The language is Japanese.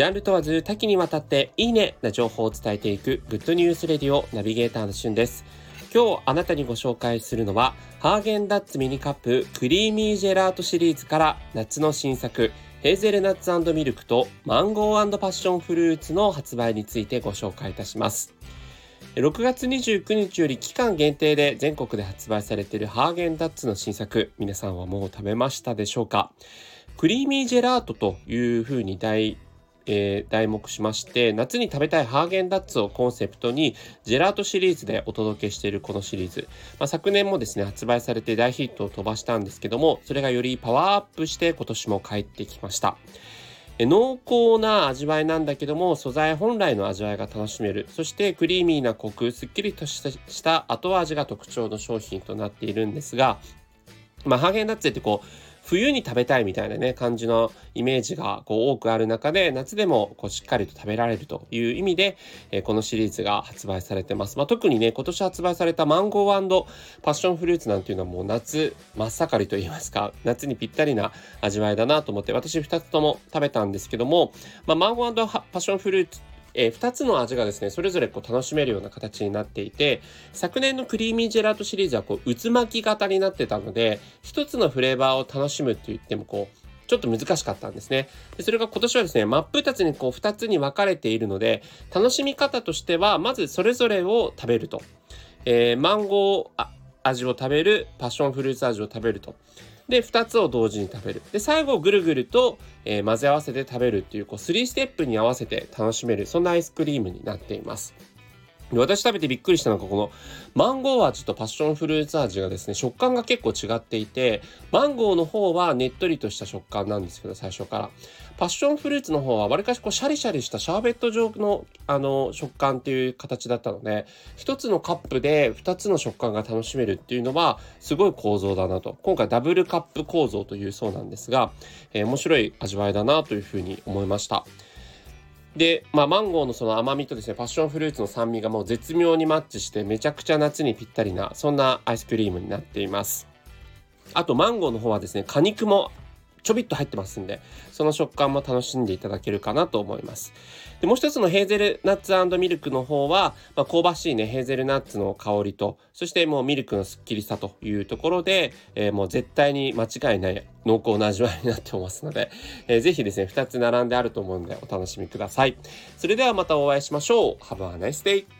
ジャンル問わず多岐にわたっていいねな情報を伝えていく Good News Radio ナビゲーターのしゅんです。今日あなたにご紹介するのはハーゲンダッツミニカップクリーミージェラートシリーズから夏の新作ヘーゼルナッツミルクとマンゴーパッションフルーツの発売についてご紹介いたします。6月29日より期間限定で全国で発売されているハーゲンダッツの新作皆さんはもう食べましたでしょうか？クリーミージェラートというふうに題えー、題目しまして夏に食べたいハーゲンダッツをコンセプトにジェラートシリーズでお届けしているこのシリーズ、まあ、昨年もですね発売されて大ヒットを飛ばしたんですけどもそれがよりパワーアップして今年も帰ってきました。濃厚な味わいなんだけども素材本来の味わいが楽しめる。そしてクリーミーなコクすっきりとした後味が特徴の商品となっているんですが、まあ、ハーゲンダッツってこう冬に食べたいみたいなね感じのイメージがこう多くある中で夏でもこうしっかりと食べられるという意味で、えー、このシリーズが発売されてます、まあ、特にね今年発売されたマンゴーパッションフルーツなんていうのはもう夏真っ盛りと言いますか夏にぴったりな味わいだなと思って私2つとも食べたんですけども、まあ、マンゴーパッションフルーツえー、2つの味がですねそれぞれこう楽しめるような形になっていて昨年のクリーミージェラートシリーズはこう渦巻き型になってたので1つのフレーバーを楽しむって言ってもこうちょっと難しかったんですね。でそれが今年はですね、真っ二つにこう2つに分かれているので、楽しみ方としては、まずそれぞれを食べると。えー、マンゴー味を食べる、パッションフルーツ味を食べると。で2つを同時に食べるで最後ぐるぐると、えー、混ぜ合わせて食べるっていうこう3ステップに合わせて楽しめるそんなアイスクリームになっています。私食べてびっくりしたのがこのマンゴー味とパッションフルーツ味がですね食感が結構違っていてマンゴーの方はねっとりとした食感なんですけど最初からパッションフルーツの方はわりかしこうシャリシャリしたシャーベット状のあの食感っていう形だったので一つのカップで2つの食感が楽しめるっていうのはすごい構造だなと今回ダブルカップ構造というそうなんですが、えー、面白い味わいだなというふうに思いました。で、まあ、マンゴーのその甘みとですね、パッションフルーツの酸味がもう絶妙にマッチして、めちゃくちゃ夏にぴったりな、そんなアイスクリームになっています。あと、マンゴーの方はですね、果肉もちょびっと入ってますんで、その食感も楽しんでいただけるかなと思います。で、もう一つのヘーゼルナッツミルクの方は、まあ、香ばしいね、ヘーゼルナッツの香りと、そしてもうミルクのスッキリさというところで、えー、もう絶対に間違いない濃厚な味わいになってますので、えー、ぜひですね、2つ並んであると思うのでお楽しみください。それではまたお会いしましょう。Have a nice day!